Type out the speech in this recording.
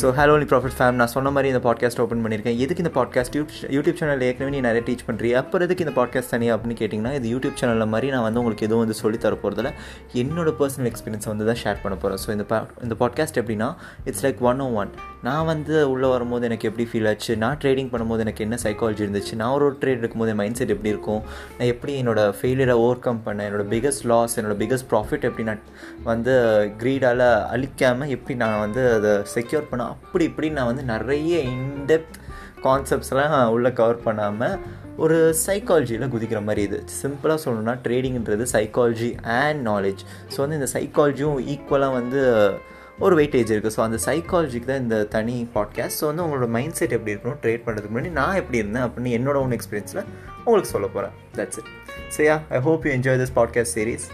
So hello only profit fame நான் சொன்ன மாதிரி இந்த பாட்காஸ்ட் ஓப்பன் பண்ணியிருக்கேன். எதுக்கு இந்த பாட்காஸ்ட் யூடியூப் யூடியூப் சேனல் ஏற்கனவே நீ நிறைய டீச் பண்ணுறீ அப்புறம் எதுக்கு இந்த பாட்காஸ்ட் தனியாக அப்படின்னு கேட்டிங்கன்னா இது யூடியூப் சேனலில் மாதிரி நான் வந்து உங்களுக்கு எதுவும் வந்து சொல்லி தர போகிறதில்ல என்னோட பர்சனல் எக்ஸ்பீரியன்ஸ் வந்து தான் ஷேர் பண்ண போகிறேன் ஸோ இந்த பா இந்த பாட்காஸ்ட் எப்படின்னா it's like one o one நான் வந்து உள்ளே வரும்போது எனக்கு எப்படி ஃபீல் ஆச்சு? நான் ட்ரேடிங் பண்ணும்போது எனக்கு என்ன சைக்காலஜி இருந்துச்சு? நான் ஒரு ட்ரேட் எடுக்கும்போது என் மைண்ட் செட் எப்படி இருக்கும்? நான் எப்படி என்னோடய ஃபெயிலியரை ஓவர் கம் பண்ணேன்? என்னோட பிகஸ்ட் லாஸ் என்னோட பிகஸ்ட் ப்ராஃபிட் எப்படி நான் வந்து க்ரீடால் அழிக்காமல் எப்படி நான் வந்து அதை செக்யூர் பண்ண? அப்படி இப்படி நான் வந்து நிறைய இன்டெப்த் கான்செப்ட்ஸ்லாம் உள்ளே கவர் பண்ணாமல் ஒரு சைக்காலஜியில் குதிக்கிற மாதிரி இது. சிம்பிளாக சொல்லணும்னா ட்ரேடிங்கிறது சைக்காலஜி அண்ட் நாலேஜ் ஸோ வந்து இந்த சைக்காலஜியும் ஈக்குவலாக வந்து ஒரு வெயிட்டேஜ் இருக்குது ஸோ அந்த சைக்காலஜிக்கு தான் இந்த தனி பாட்காஸ்ட் ஸோ வந்து உங்களோட மைண்ட் செட் எப்படி இருக்கணும் ட்ரேட் பண்ணுறதுக்கு முன்னாடி நான் எப்படி இருந்தேன் அப்படின்னு என்னோட ஓன் எக்ஸ்பீரியன்ஸில் உங்களுக்கு சொல்ல போகிறேன் that's it so yeah I hope you enjoy this podcast series